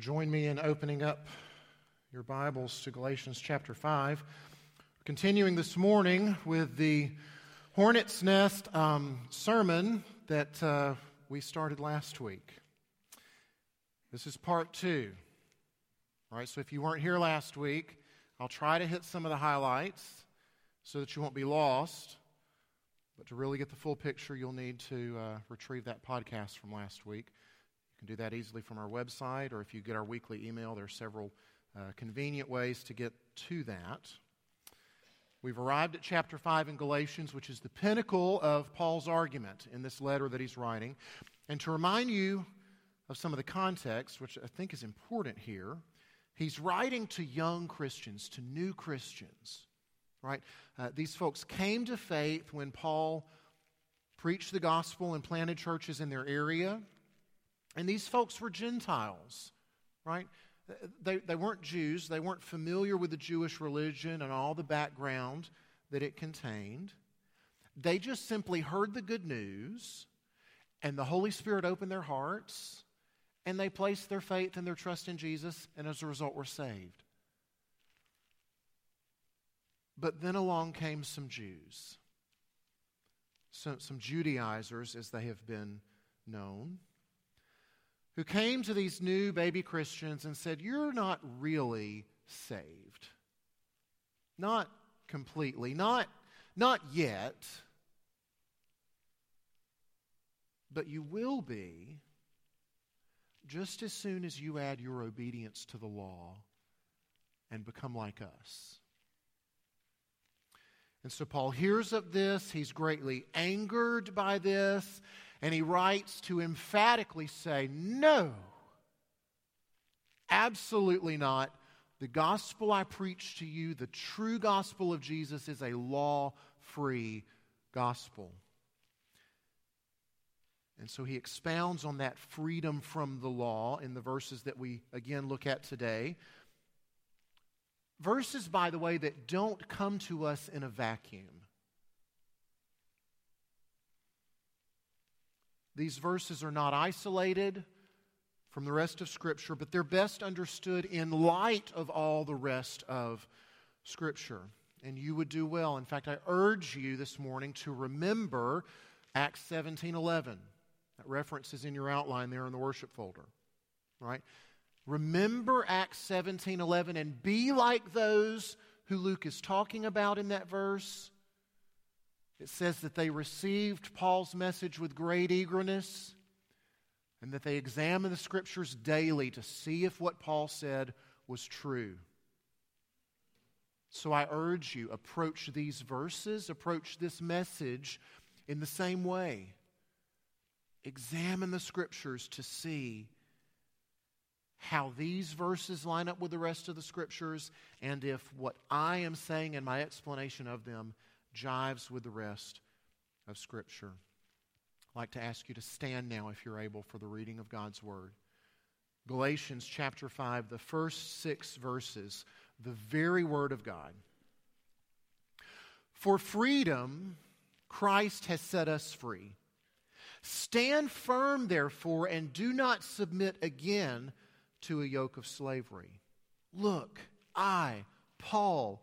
Join me in opening up your Bibles to Galatians chapter 5. Continuing this morning with the Hornet's Nest um, sermon that uh, we started last week. This is part two. All right, so if you weren't here last week, I'll try to hit some of the highlights so that you won't be lost. But to really get the full picture, you'll need to uh, retrieve that podcast from last week can do that easily from our website, or if you get our weekly email, there are several uh, convenient ways to get to that. We've arrived at chapter 5 in Galatians, which is the pinnacle of Paul's argument in this letter that he's writing. And to remind you of some of the context, which I think is important here, he's writing to young Christians, to new Christians, right? Uh, these folks came to faith when Paul preached the gospel and planted churches in their area. And these folks were Gentiles, right? They, they weren't Jews. They weren't familiar with the Jewish religion and all the background that it contained. They just simply heard the good news, and the Holy Spirit opened their hearts, and they placed their faith and their trust in Jesus, and as a result, were saved. But then along came some Jews, some, some Judaizers, as they have been known who came to these new baby Christians and said, You're not really saved. Not completely, not, not yet, but you will be just as soon as you add your obedience to the law and become like us. And so Paul hears of this. He's greatly angered by this. And he writes to emphatically say, No, absolutely not. The gospel I preach to you, the true gospel of Jesus, is a law free gospel. And so he expounds on that freedom from the law in the verses that we again look at today. Verses, by the way, that don't come to us in a vacuum. These verses are not isolated from the rest of Scripture, but they're best understood in light of all the rest of Scripture. And you would do well. In fact, I urge you this morning to remember Acts 17 11. That reference is in your outline there in the worship folder. Right? Remember Acts 17 11 and be like those who Luke is talking about in that verse it says that they received Paul's message with great eagerness and that they examined the scriptures daily to see if what Paul said was true. So I urge you, approach these verses, approach this message in the same way. Examine the scriptures to see how these verses line up with the rest of the scriptures and if what I am saying in my explanation of them jives with the rest of Scripture. I'd like to ask you to stand now, if you're able, for the reading of God's Word. Galatians chapter 5, the first six verses, the very Word of God. For freedom, Christ has set us free. Stand firm, therefore, and do not submit again to a yoke of slavery. Look, I, Paul,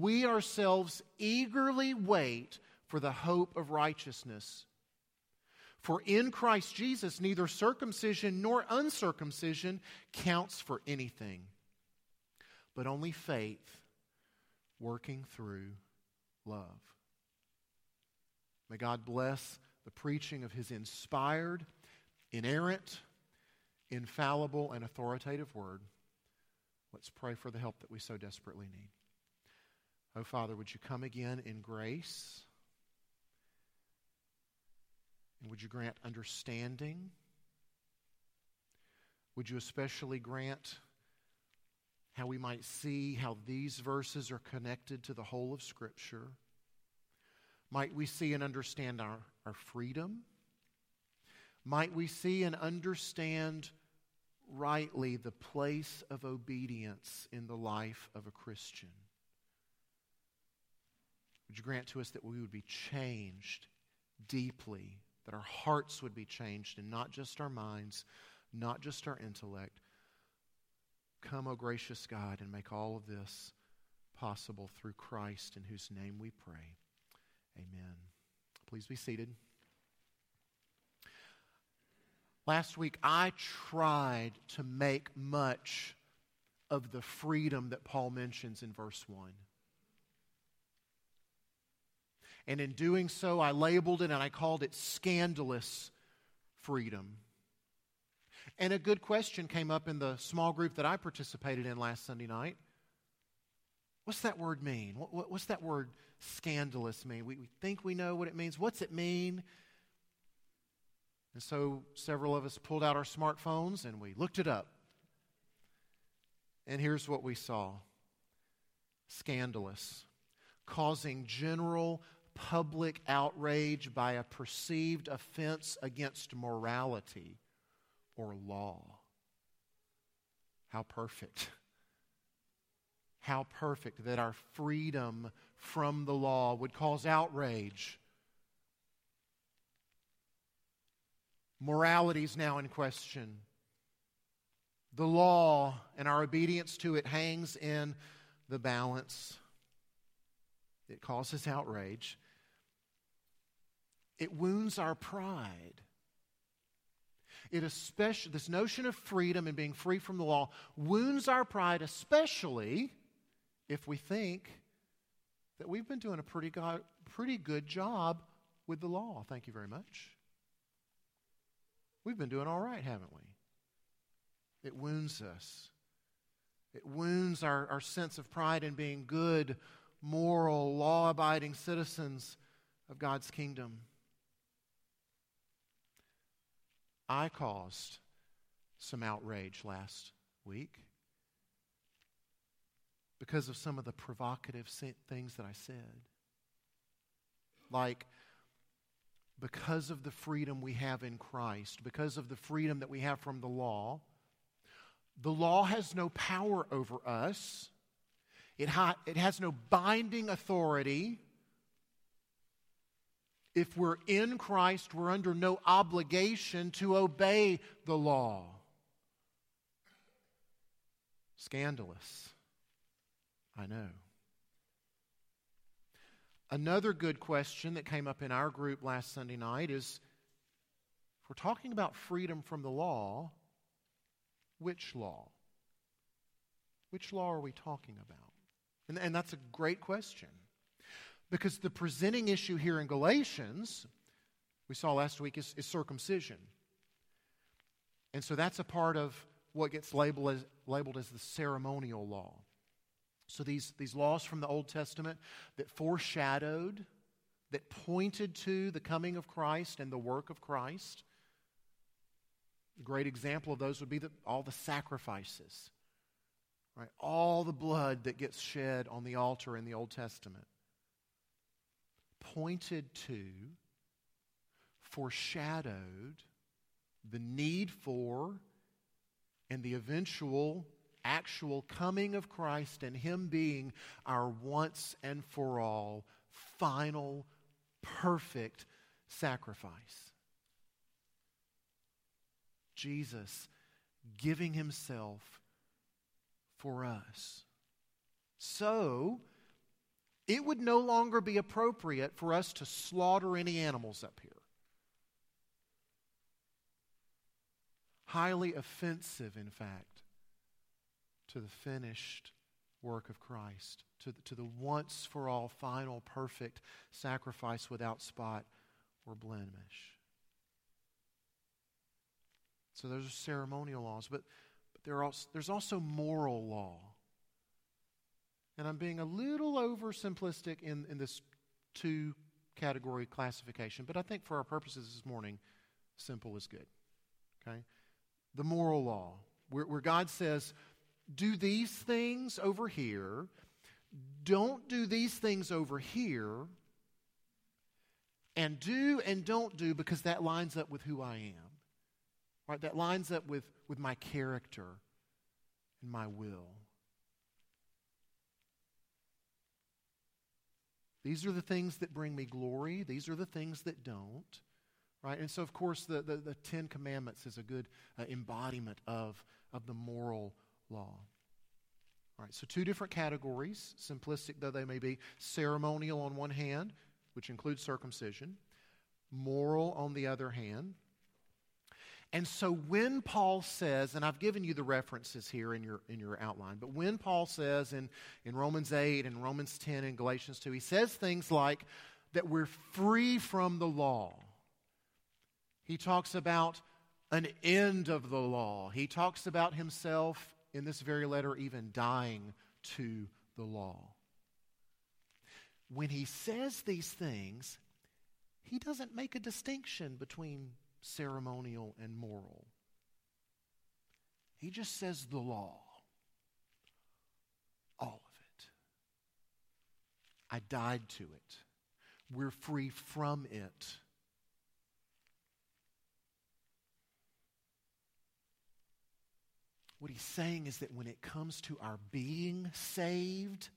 we ourselves eagerly wait for the hope of righteousness. For in Christ Jesus, neither circumcision nor uncircumcision counts for anything, but only faith working through love. May God bless the preaching of his inspired, inerrant, infallible, and authoritative word. Let's pray for the help that we so desperately need. Oh, Father, would you come again in grace? And would you grant understanding? Would you especially grant how we might see how these verses are connected to the whole of Scripture. Might we see and understand our, our freedom? Might we see and understand rightly the place of obedience in the life of a Christian? Would you grant to us that we would be changed deeply, that our hearts would be changed, and not just our minds, not just our intellect, Come, O gracious God, and make all of this possible through Christ, in whose name we pray. Amen. Please be seated. Last week, I tried to make much of the freedom that Paul mentions in verse 1. And in doing so, I labeled it and I called it scandalous freedom. And a good question came up in the small group that I participated in last Sunday night. What's that word mean? what's that word scandalous mean? We, we think we know what it means. What's it mean? And so several of us pulled out our smartphones and we looked it up. And here's what we saw scandalous, causing general public outrage by a perceived offense against morality or law. How perfect. How perfect that our freedom from the law would cause outrage. Morality is now in question. The law and our obedience to it hangs in the balance. It causes outrage. It wounds our pride. It especially, this notion of freedom and being free from the law wounds our pride, especially if we think that we've been doing a pretty, go- pretty good job with the law. Thank you very much. We've been doing all right, haven't we? It wounds us. It wounds our, our sense of pride in being good, moral, law abiding citizens of God's kingdom. I caused some outrage last week because of some of the provocative things that I said. Like, because of the freedom we have in Christ, because of the freedom that we have from the law, the law has no power over us. It, ha- it has no binding authority if we're in Christ, we're under no obligation to obey the law. Scandalous. I know. Another good question that came up in our group last Sunday night is if we're talking about freedom from the law, which law? Which law are we talking about? And, and that's a great question. Because the presenting issue here in Galatians, we saw last week, is, is circumcision. And so that's a part of what gets labeled as, labeled as the ceremonial law. So these, these laws from the Old Testament that foreshadowed, that pointed to the coming of Christ and the work of Christ. A great example of those would be the, all the sacrifices, right? All the blood that gets shed on the altar in the Old Testament pointed to, foreshadowed the need for, and the eventual actual coming of Christ and Him being our once and for all final, perfect sacrifice. Jesus giving Himself for us. So it would no longer be appropriate for us to slaughter any animals up here. Highly offensive, in fact, to the finished work of Christ, to the, to the once for all, final, perfect sacrifice without spot or blemish. So those are ceremonial laws, but, but there also, there's also moral law. And I'm being a little oversimplistic in, in this two category classification, but I think for our purposes this morning, simple is good. Okay? The moral law, where, where God says, do these things over here, don't do these things over here, and do and don't do because that lines up with who I am. Right? That lines up with, with my character and my will. These are the things that bring me glory. These are the things that don't. Right? And so, of course, the, the, the Ten Commandments is a good uh, embodiment of, of the moral law. All right, so two different categories, simplistic though they may be ceremonial on one hand, which includes circumcision, moral on the other hand. And so when Paul says, and I've given you the references here in your, in your outline, but when Paul says in, in Romans 8 and Romans 10 and Galatians 2, he says things like that we're free from the law. He talks about an end of the law. He talks about himself in this very letter even dying to the law. When he says these things, he doesn't make a distinction between ceremonial and moral. He just says the law. All of it. I died to it. We're free from it. What he's saying is that when it comes to our being saved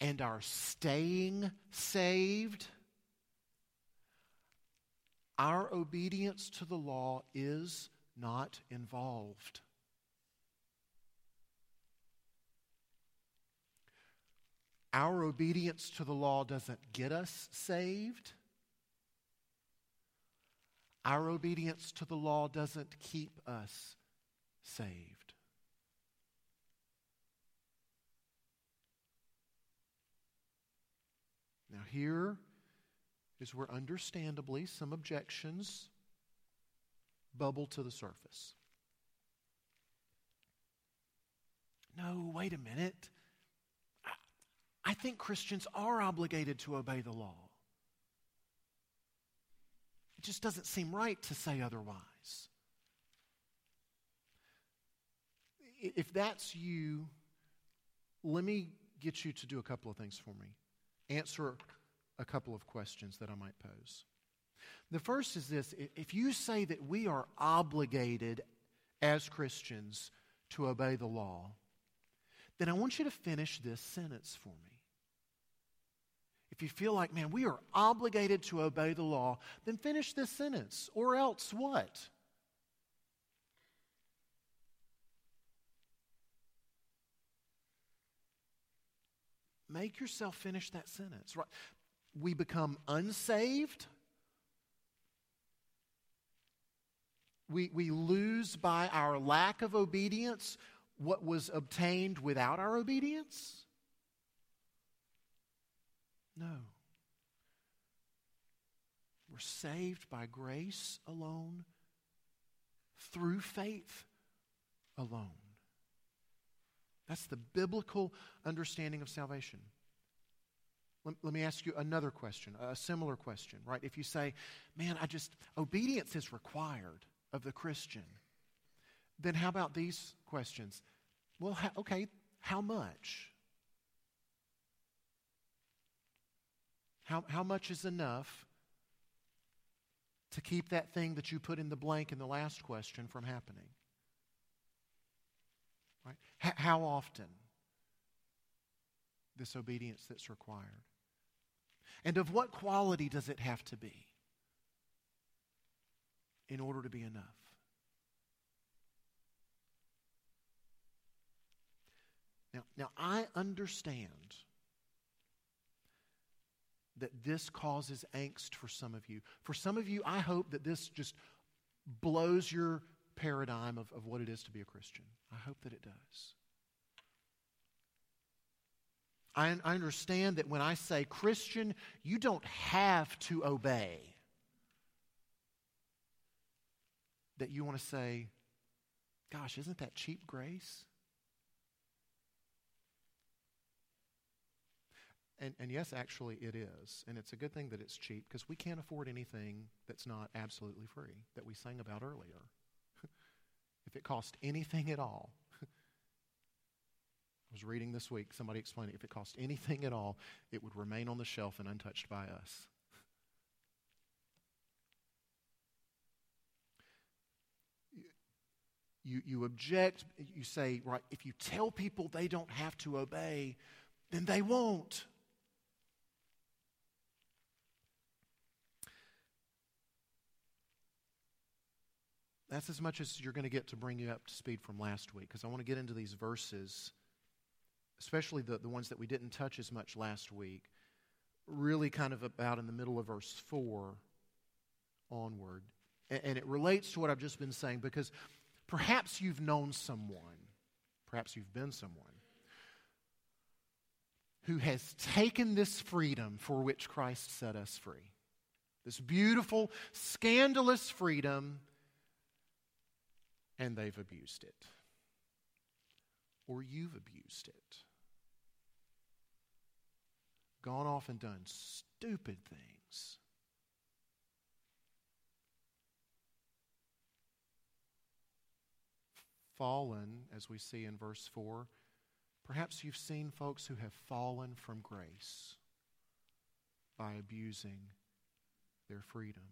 and our staying saved, our obedience to the law is not involved. Our obedience to the law doesn't get us saved. Our obedience to the law doesn't keep us saved. Now, here is where understandably some objections bubble to the surface. No, wait a minute. I think Christians are obligated to obey the law. It just doesn't seem right to say otherwise. if that's you, let me get you to do a couple of things for me. Answer a couple of questions that I might pose. The first is this if you say that we are obligated as Christians to obey the law, then I want you to finish this sentence for me. If you feel like, man, we are obligated to obey the law, then finish this sentence. Or else what? Make yourself finish that sentence. Right? We become unsaved. We, we lose by our lack of obedience what was obtained without our obedience? No. We're saved by grace alone, through faith alone. That's the biblical understanding of salvation. Let, let, me ask you another question, a similar question, right? If you say, man, I just, obedience is required of the Christian, then how about these questions? Well, okay, how much? How, how much is enough to keep that thing that you put in the blank in the last question from happening? Right? H- how often? This obedience that's required. And of what quality does it have to be in order to be enough? Now, now I understand that this causes angst for some of you. For some of you, I hope that this just blows your paradigm of, of what it is to be a Christian. I hope that it does. I, I understand that when I say Christian, you don't have to obey. That you want to say, gosh, isn't that cheap grace? And, and, yes, actually, it is. And it's a good thing that it's cheap because we can't afford anything that's not absolutely free that we sang about earlier if it cost anything at all, was reading this week, somebody explained it. If it cost anything at all, it would remain on the shelf and untouched by us. You, you object, you say, right, if you tell people they don't have to obey, then they won't. That's as much as you're going to get to bring you up to speed from last week, because I want to get into these verses, especially the, the ones that we didn't touch as much last week, really kind of about in the middle of verse 4 onward. And, and it relates to what I've just been saying, because perhaps you've known someone, perhaps you've been someone, who has taken this freedom for which Christ set us free. This beautiful, scandalous freedom and they've abused it. Or you've abused it. Gone off and done stupid things. Fallen, as we see in verse 4. Perhaps you've seen folks who have fallen from grace by abusing their freedom.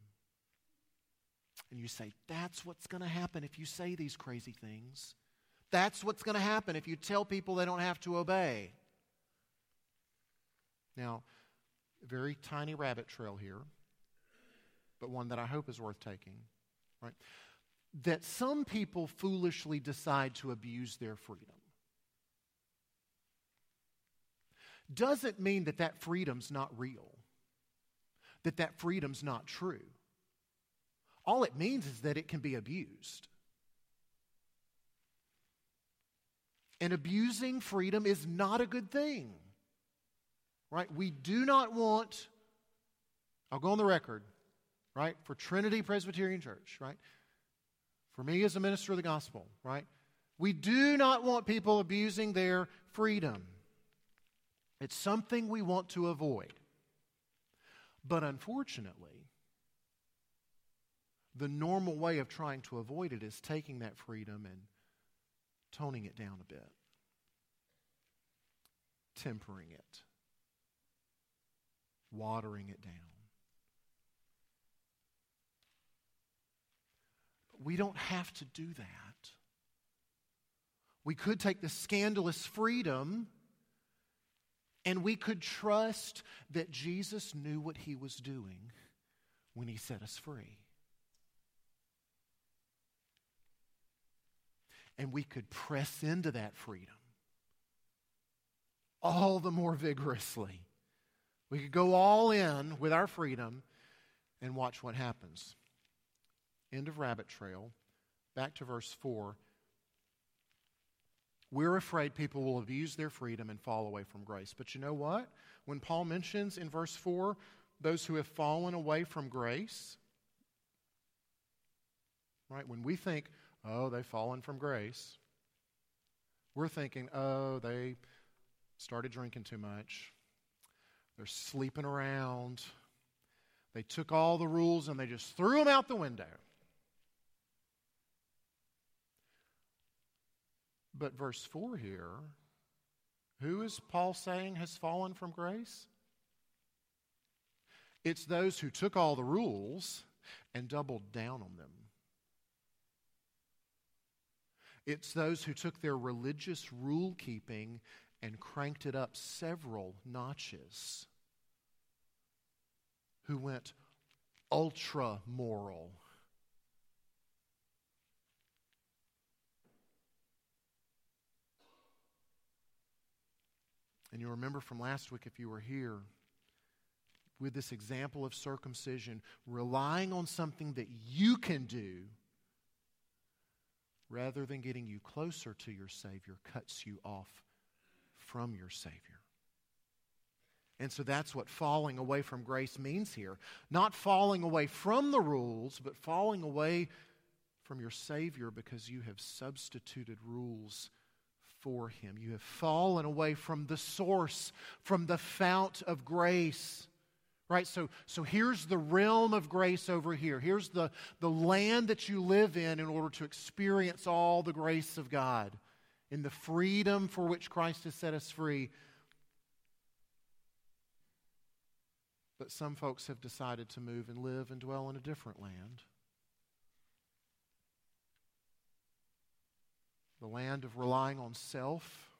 And you say, that's what's going to happen if you say these crazy things. That's what's going to happen if you tell people they don't have to obey. Now, a very tiny rabbit trail here, but one that I hope is worth taking, right? That some people foolishly decide to abuse their freedom. Doesn't mean that that freedom's not real, that that freedom's not true. All it means is that it can be abused. And abusing freedom is not a good thing. Right? We do not want, I'll go on the record, right? For Trinity Presbyterian Church, right? For me as a minister of the gospel, right? We do not want people abusing their freedom. It's something we want to avoid. But unfortunately, the normal way of trying to avoid it is taking that freedom and toning it down a bit, tempering it, watering it down. we don't have to do that. We could take the scandalous freedom and we could trust that Jesus knew what he was doing when he set us free. and we could press into that freedom all the more vigorously. We could go all in with our freedom and watch what happens. End of rabbit trail. Back to verse 4. We're afraid people will abuse their freedom and fall away from grace. But you know what? When Paul mentions in verse 4 those who have fallen away from grace, right? When we think, oh, they've fallen from grace. We're thinking, oh, they started drinking too much. They're sleeping around. They took all the rules and they just threw them out the window. But verse 4 here, who is Paul saying has fallen from grace? It's those who took all the rules and doubled down on them. It's those who took their religious rule keeping and cranked it up several notches, who went ultra moral. And you remember from last week, if you were here, with this example of circumcision, relying on something that you can do rather than getting you closer to your Savior, cuts you off from your Savior. And so that's what falling away from grace means here. Not falling away from the rules, but falling away from your Savior because you have substituted rules for Him. You have fallen away from the source, from the fount of grace. Right? So, so here's the realm of grace over here. Here's the, the land that you live in in order to experience all the grace of God. In the freedom for which Christ has set us free. But some folks have decided to move and live and dwell in a different land. The land of relying on self.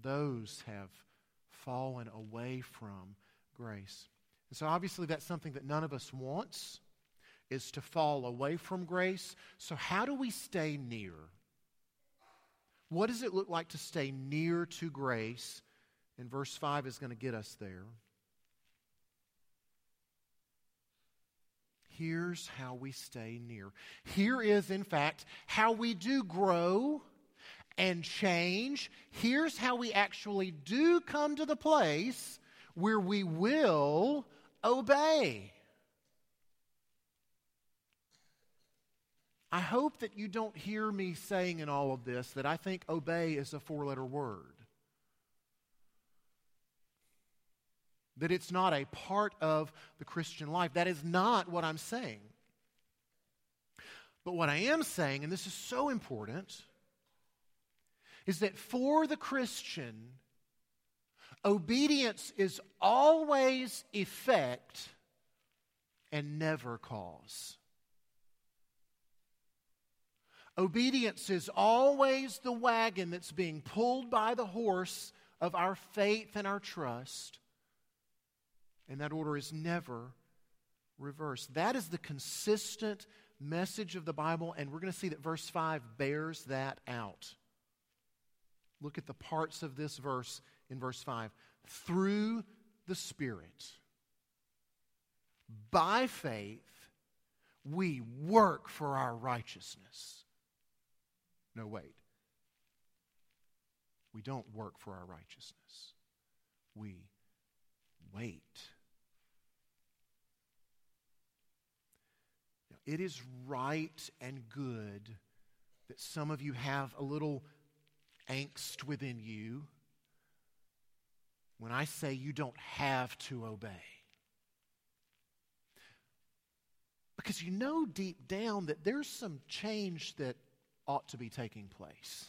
Those have fallen away from grace. And so, obviously, that's something that none of us wants is to fall away from grace. So, how do we stay near? What does it look like to stay near to grace? And verse 5 is going to get us there. Here's how we stay near. Here is, in fact, how we do grow and change. Here's how we actually do come to the place where we will obey. I hope that you don't hear me saying in all of this that I think obey is a four letter word. That it's not a part of the Christian life. That is not what I'm saying. But what I am saying, and this is so important, is that for the Christian, obedience is always effect and never cause. Obedience is always the wagon that's being pulled by the horse of our faith and our trust. And that order is never reversed. That is the consistent message of the Bible, and we're going to see that verse 5 bears that out. Look at the parts of this verse in verse 5. Through the Spirit, by faith, we work for our righteousness. No, wait. We don't work for our righteousness, we wait. Now, it is right and good that some of you have a little angst within you when I say you don't have to obey. Because you know deep down that there's some change that ought to be taking place.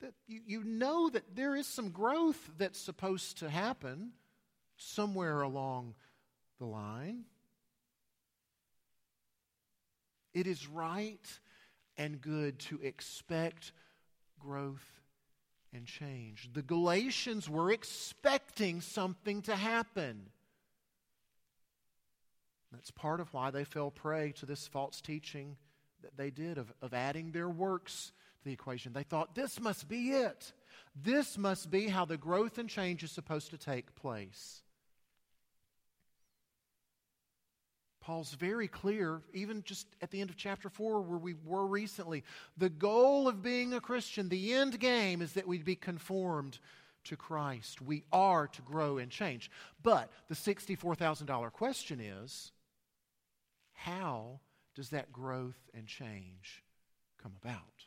That you, you know that there is some growth that's supposed to happen somewhere along the line. It is right and good to expect growth and change. The Galatians were expecting something to happen. That's part of why they fell prey to this false teaching that they did of, of adding their works to the equation. They thought, this must be it. This must be how the growth and change is supposed to take place. Paul's very clear, even just at the end of chapter 4, where we were recently. The goal of being a Christian, the end game, is that we'd be conformed to Christ. We are to grow and change. But the $64,000 question is how does that growth and change come about?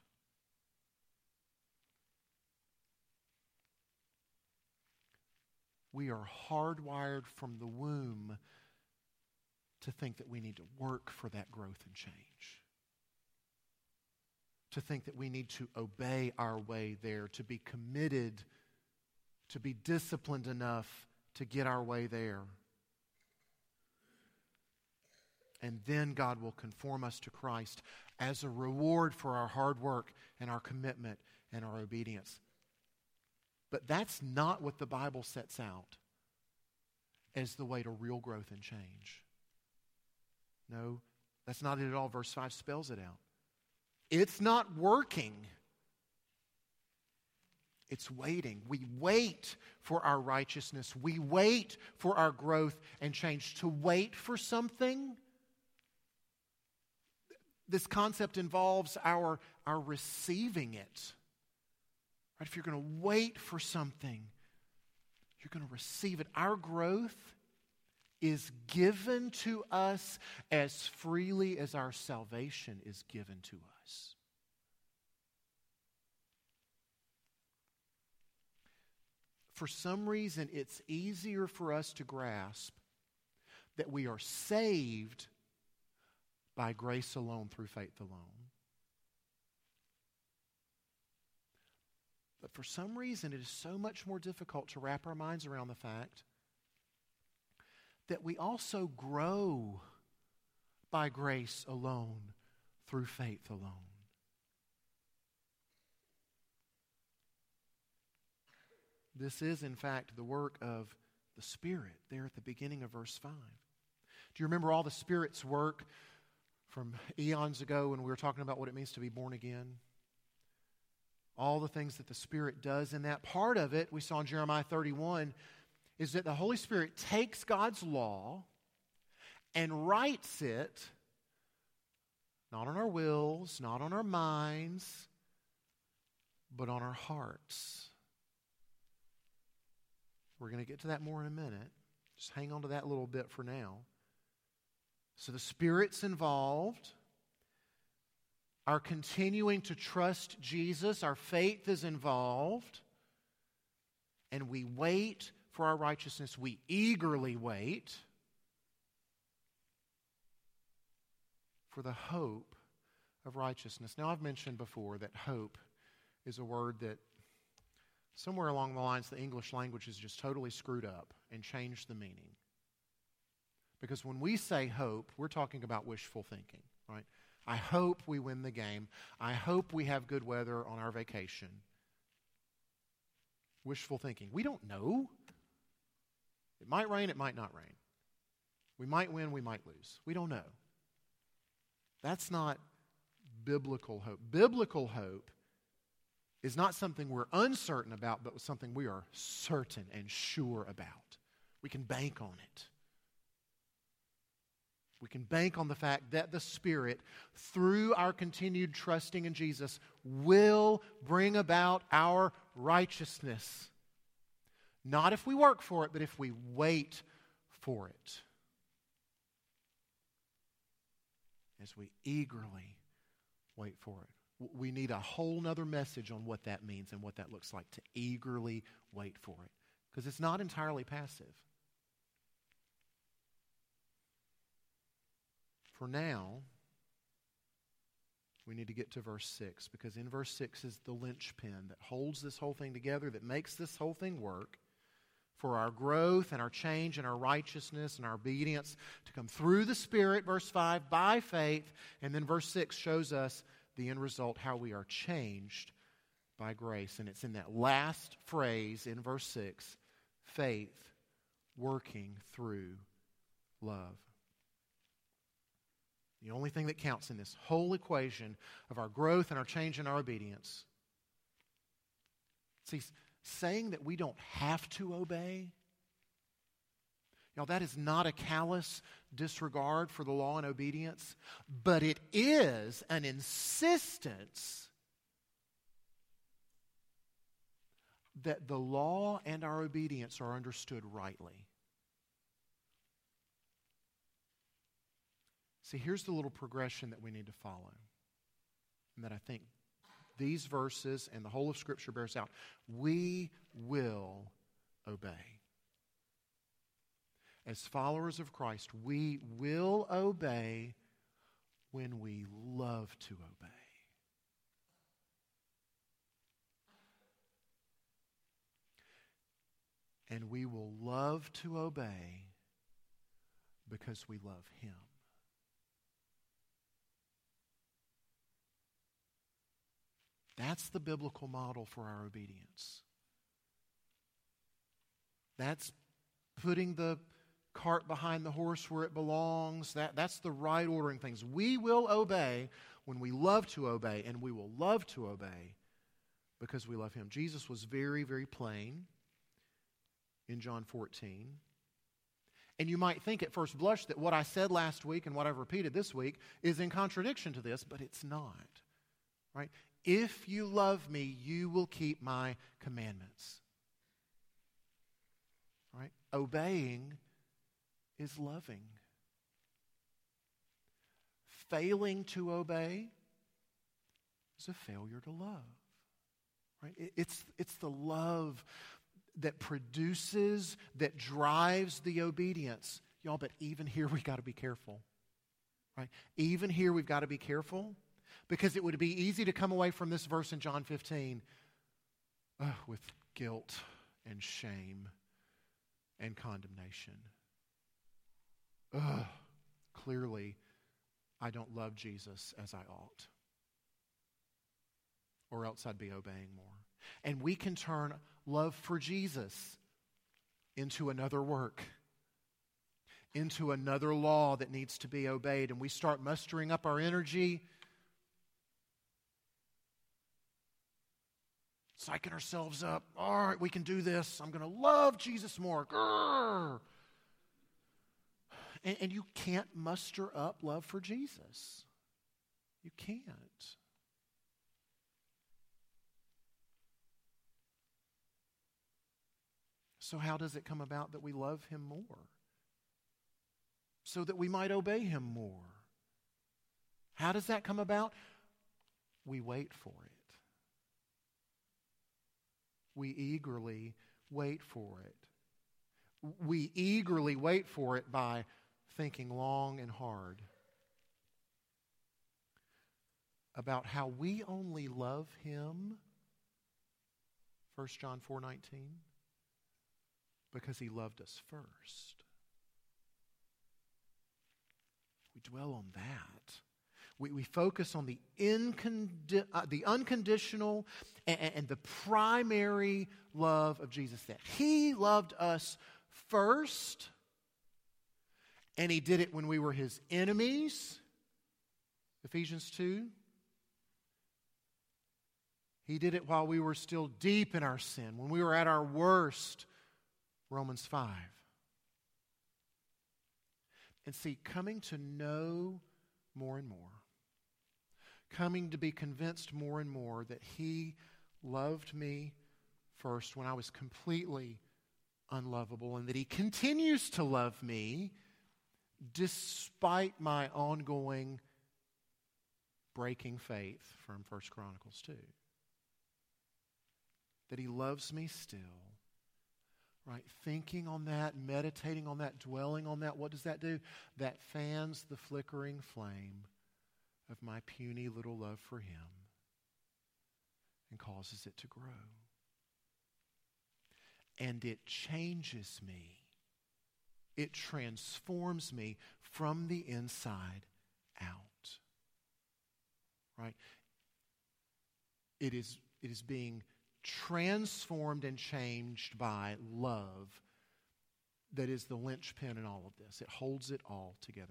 We are hardwired from the womb to think that we need to work for that growth and change. To think that we need to obey our way there, to be committed, to be disciplined enough to get our way there and then God will conform us to Christ as a reward for our hard work and our commitment and our obedience. But that's not what the Bible sets out as the way to real growth and change. No, that's not it at all. Verse 5 spells it out. It's not working. It's waiting. We wait for our righteousness. We wait for our growth and change. To wait for something this concept involves our, our receiving it. Right? If you're going to wait for something, you're going to receive it. Our growth is given to us as freely as our salvation is given to us. For some reason, it's easier for us to grasp that we are saved by grace alone, through faith alone. But for some reason, it is so much more difficult to wrap our minds around the fact that we also grow by grace alone, through faith alone. This is, in fact, the work of the Spirit there at the beginning of verse 5. Do you remember all the Spirit's work from eons ago when we were talking about what it means to be born again? All the things that the Spirit does in that. Part of it, we saw in Jeremiah 31, is that the Holy Spirit takes God's law and writes it not on our wills, not on our minds, but on our hearts. We're going to get to that more in a minute. Just hang on to that little bit for now. So the Spirit's involved. Our continuing to trust Jesus, our faith is involved. And we wait for our righteousness. We eagerly wait for the hope of righteousness. Now, I've mentioned before that hope is a word that somewhere along the lines the English language has just totally screwed up and changed the meaning. Because when we say hope, we're talking about wishful thinking, right? I hope we win the game. I hope we have good weather on our vacation. Wishful thinking. We don't know. It might rain, it might not rain. We might win, we might lose. We don't know. That's not biblical hope. Biblical hope is not something we're uncertain about, but something we are certain and sure about. We can bank on it. We can bank on the fact that the Spirit, through our continued trusting in Jesus, will bring about our righteousness. Not if we work for it, but if we wait for it. As we eagerly wait for it we need a whole nother message on what that means and what that looks like to eagerly wait for it because it's not entirely passive. For now, we need to get to verse 6 because in verse 6 is the linchpin that holds this whole thing together, that makes this whole thing work for our growth and our change and our righteousness and our obedience to come through the Spirit, verse 5, by faith. And then verse 6 shows us the end result, how we are changed by grace. And it's in that last phrase in verse 6 faith working through love. The only thing that counts in this whole equation of our growth and our change and our obedience. See, saying that we don't have to obey Y'all, that is not a callous disregard for the law and obedience, but it is an insistence that the law and our obedience are understood rightly. See, here's the little progression that we need to follow, and that I think these verses and the whole of Scripture bears out. We will obey as followers of Christ, we will obey when we love to obey. And we will love to obey because we love Him. That's the biblical model for our obedience. That's putting the cart behind the horse where it belongs. That, that's the right ordering things. We will obey when we love to obey, and we will love to obey because we love Him. Jesus was very, very plain in John 14. And you might think at first blush that what I said last week and what I've repeated this week is in contradiction to this, but it's not. Right? If you love me, you will keep my commandments. Right? Obeying is loving. Failing to obey is a failure to love. Right? It's, it's the love that produces, that drives the obedience. Y'all, but even here we've got to be careful. Right? Even here we've got to be careful because it would be easy to come away from this verse in John 15 uh, with guilt and shame and condemnation. Clearly, I don't love Jesus as I ought. Or else I'd be obeying more. And we can turn love for Jesus into another work, into another law that needs to be obeyed. And we start mustering up our energy, psyching ourselves up. All right, we can do this. I'm going to love Jesus more. And, and you can't muster up love for Jesus. You can't. So, how does it come about that we love him more? So that we might obey him more. How does that come about? We wait for it. We eagerly wait for it. We eagerly wait for it by thinking long and hard about how we only love him 1 John 4:19 because he loved us first. We dwell on that. We, we focus on the, incondi- uh, the unconditional and, and the primary love of Jesus that he loved us first and he did it when we were his enemies. Ephesians 2. He did it while we were still deep in our sin, when we were at our worst. Romans 5. And see, coming to know more and more, coming to be convinced more and more that He loved me first when I was completely unlovable, and that He continues to love me despite my ongoing breaking faith from First Chronicles 2. That he loves me still. Right? Thinking on that, meditating on that, dwelling on that, what does that do? That fans the flickering flame of my puny little love for him and causes it to grow. And it changes me it transforms me from the inside out. Right? It is, it is being transformed and changed by love that is the linchpin in all of this. It holds it all together.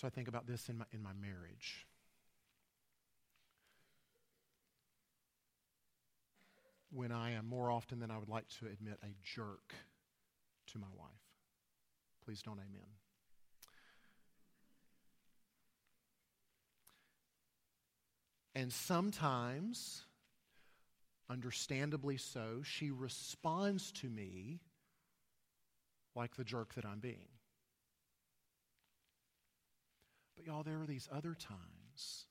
So I think about this in my, in my marriage. when I am more often than I would like to admit a jerk to my wife. Please don't amen. And sometimes, understandably so, she responds to me like the jerk that I'm being. But, y'all, there are these other times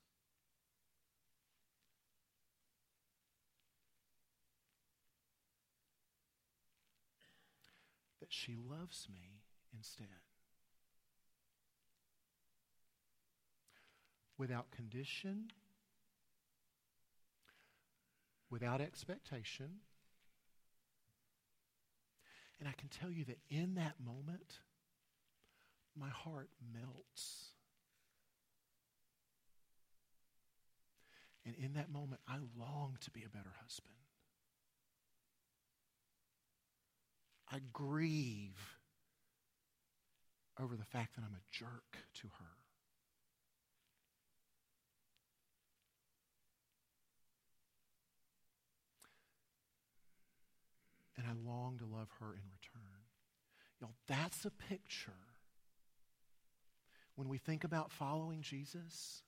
that she loves me instead. Without condition, without expectation. And I can tell you that in that moment, my heart melts. And in that moment, I long to be a better husband. I grieve over the fact that I'm a jerk to her. And I long to love her in return. Y'all, that's a picture. When we think about following Jesus,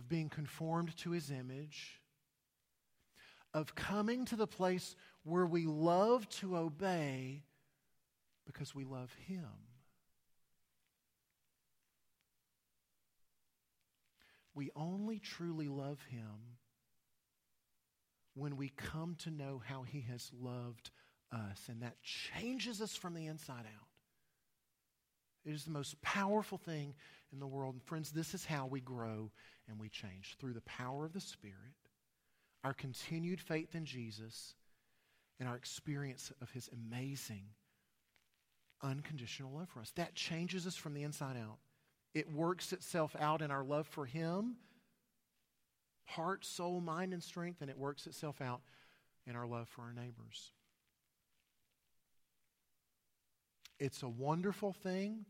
of being conformed to his image, of coming to the place where we love to obey because we love Him. We only truly love Him when we come to know how He has loved us, and that changes us from the inside out. It is the most powerful thing in the world. And friends, this is how we grow and we change through the power of the Spirit, our continued faith in Jesus, and our experience of His amazing, unconditional love for us. That changes us from the inside out. It works itself out in our love for Him, heart, soul, mind, and strength, and it works itself out in our love for our neighbors. It's a wonderful thing,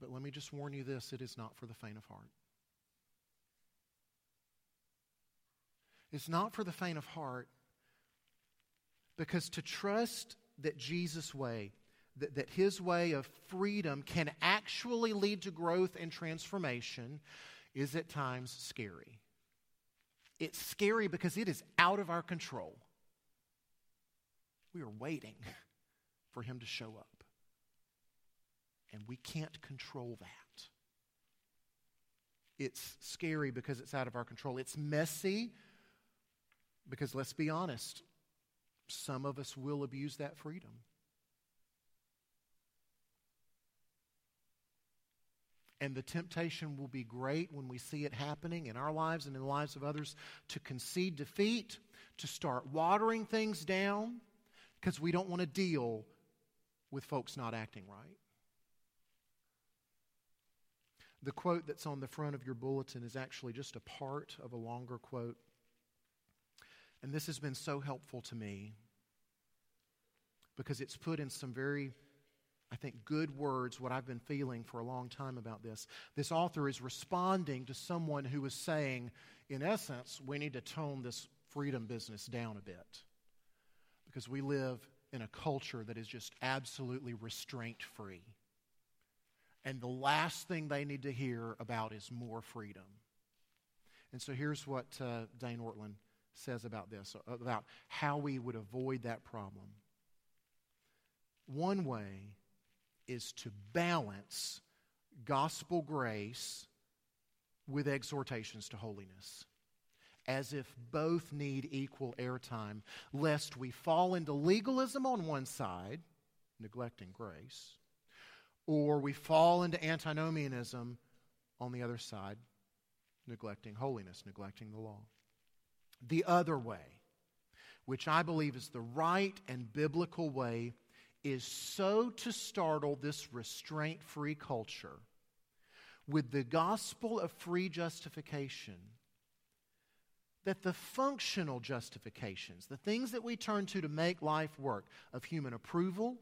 but let me just warn you this it is not for the faint of heart. It's not for the faint of heart because to trust that Jesus' way, that, that his way of freedom can actually lead to growth and transformation is at times scary. It's scary because it is out of our control. We are waiting for him to show up. And we can't control that. It's scary because it's out of our control. It's messy because, let's be honest, some of us will abuse that freedom. And the temptation will be great when we see it happening in our lives and in the lives of others to concede defeat, to start watering things down, because we don't want to deal with folks not acting right. The quote that's on the front of your bulletin is actually just a part of a longer quote. And this has been so helpful to me because it's put in some very, I think, good words what I've been feeling for a long time about this. This author is responding to someone who is saying, in essence, we need to tone this freedom business down a bit because we live in a culture that is just absolutely restraint free. And the last thing they need to hear about is more freedom. And so here's what uh, Dane Ortlund says about this, about how we would avoid that problem. One way is to balance gospel grace with exhortations to holiness, as if both need equal airtime, lest we fall into legalism on one side, neglecting grace, or we fall into antinomianism on the other side, neglecting holiness, neglecting the law. The other way, which I believe is the right and biblical way is so to startle this restraint free culture with the gospel of free justification that the functional justifications, the things that we turn to to make life work, of human approval,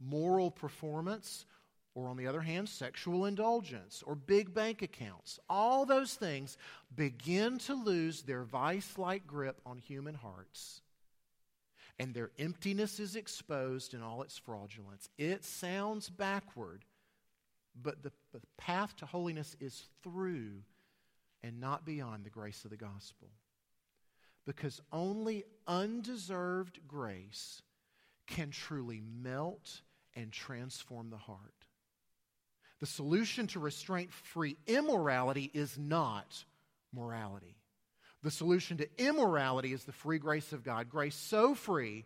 moral performance, or on the other hand, sexual indulgence or big bank accounts, all those things begin to lose their vice like grip on human hearts and their emptiness is exposed in all its fraudulence. It sounds backward, but the, the path to holiness is through and not beyond the grace of the gospel. Because only undeserved grace can truly melt and transform the heart. The solution to restraint free immorality is not morality. The solution to immorality is the free grace of God, grace so free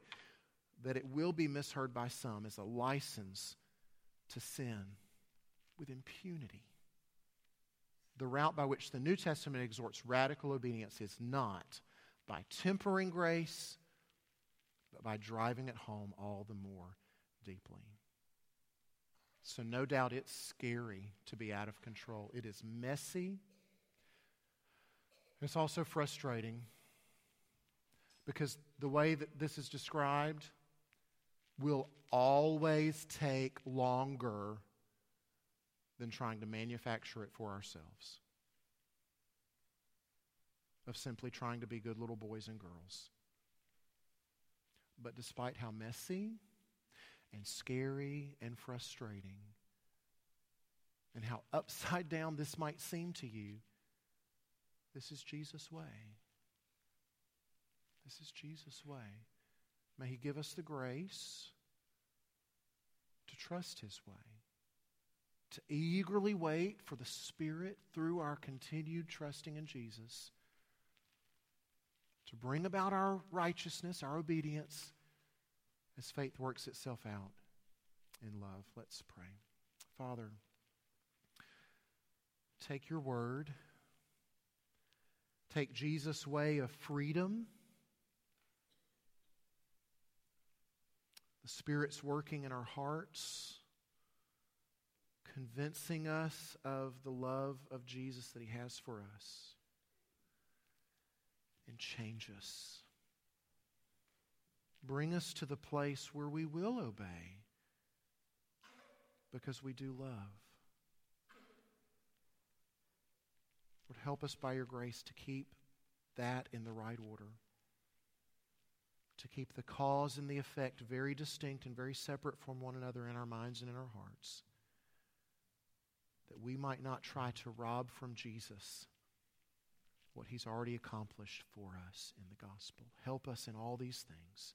that it will be misheard by some as a license to sin with impunity. The route by which the New Testament exhorts radical obedience is not by tempering grace, but by driving it home all the more deeply. So, no doubt it's scary to be out of control. It is messy. It's also frustrating because the way that this is described will always take longer than trying to manufacture it for ourselves. Of simply trying to be good little boys and girls. But despite how messy and scary and frustrating, and how upside down this might seem to you, this is Jesus' way. This is Jesus' way. May He give us the grace to trust His way, to eagerly wait for the Spirit through our continued trusting in Jesus to bring about our righteousness, our obedience, as faith works itself out in love. Let's pray. Father, take your word, take Jesus' way of freedom. The Spirit's working in our hearts, convincing us of the love of Jesus that He has for us, and change us. Bring us to the place where we will obey because we do love. Lord, help us by your grace to keep that in the right order, to keep the cause and the effect very distinct and very separate from one another in our minds and in our hearts, that we might not try to rob from Jesus what he's already accomplished for us in the gospel. Help us in all these things.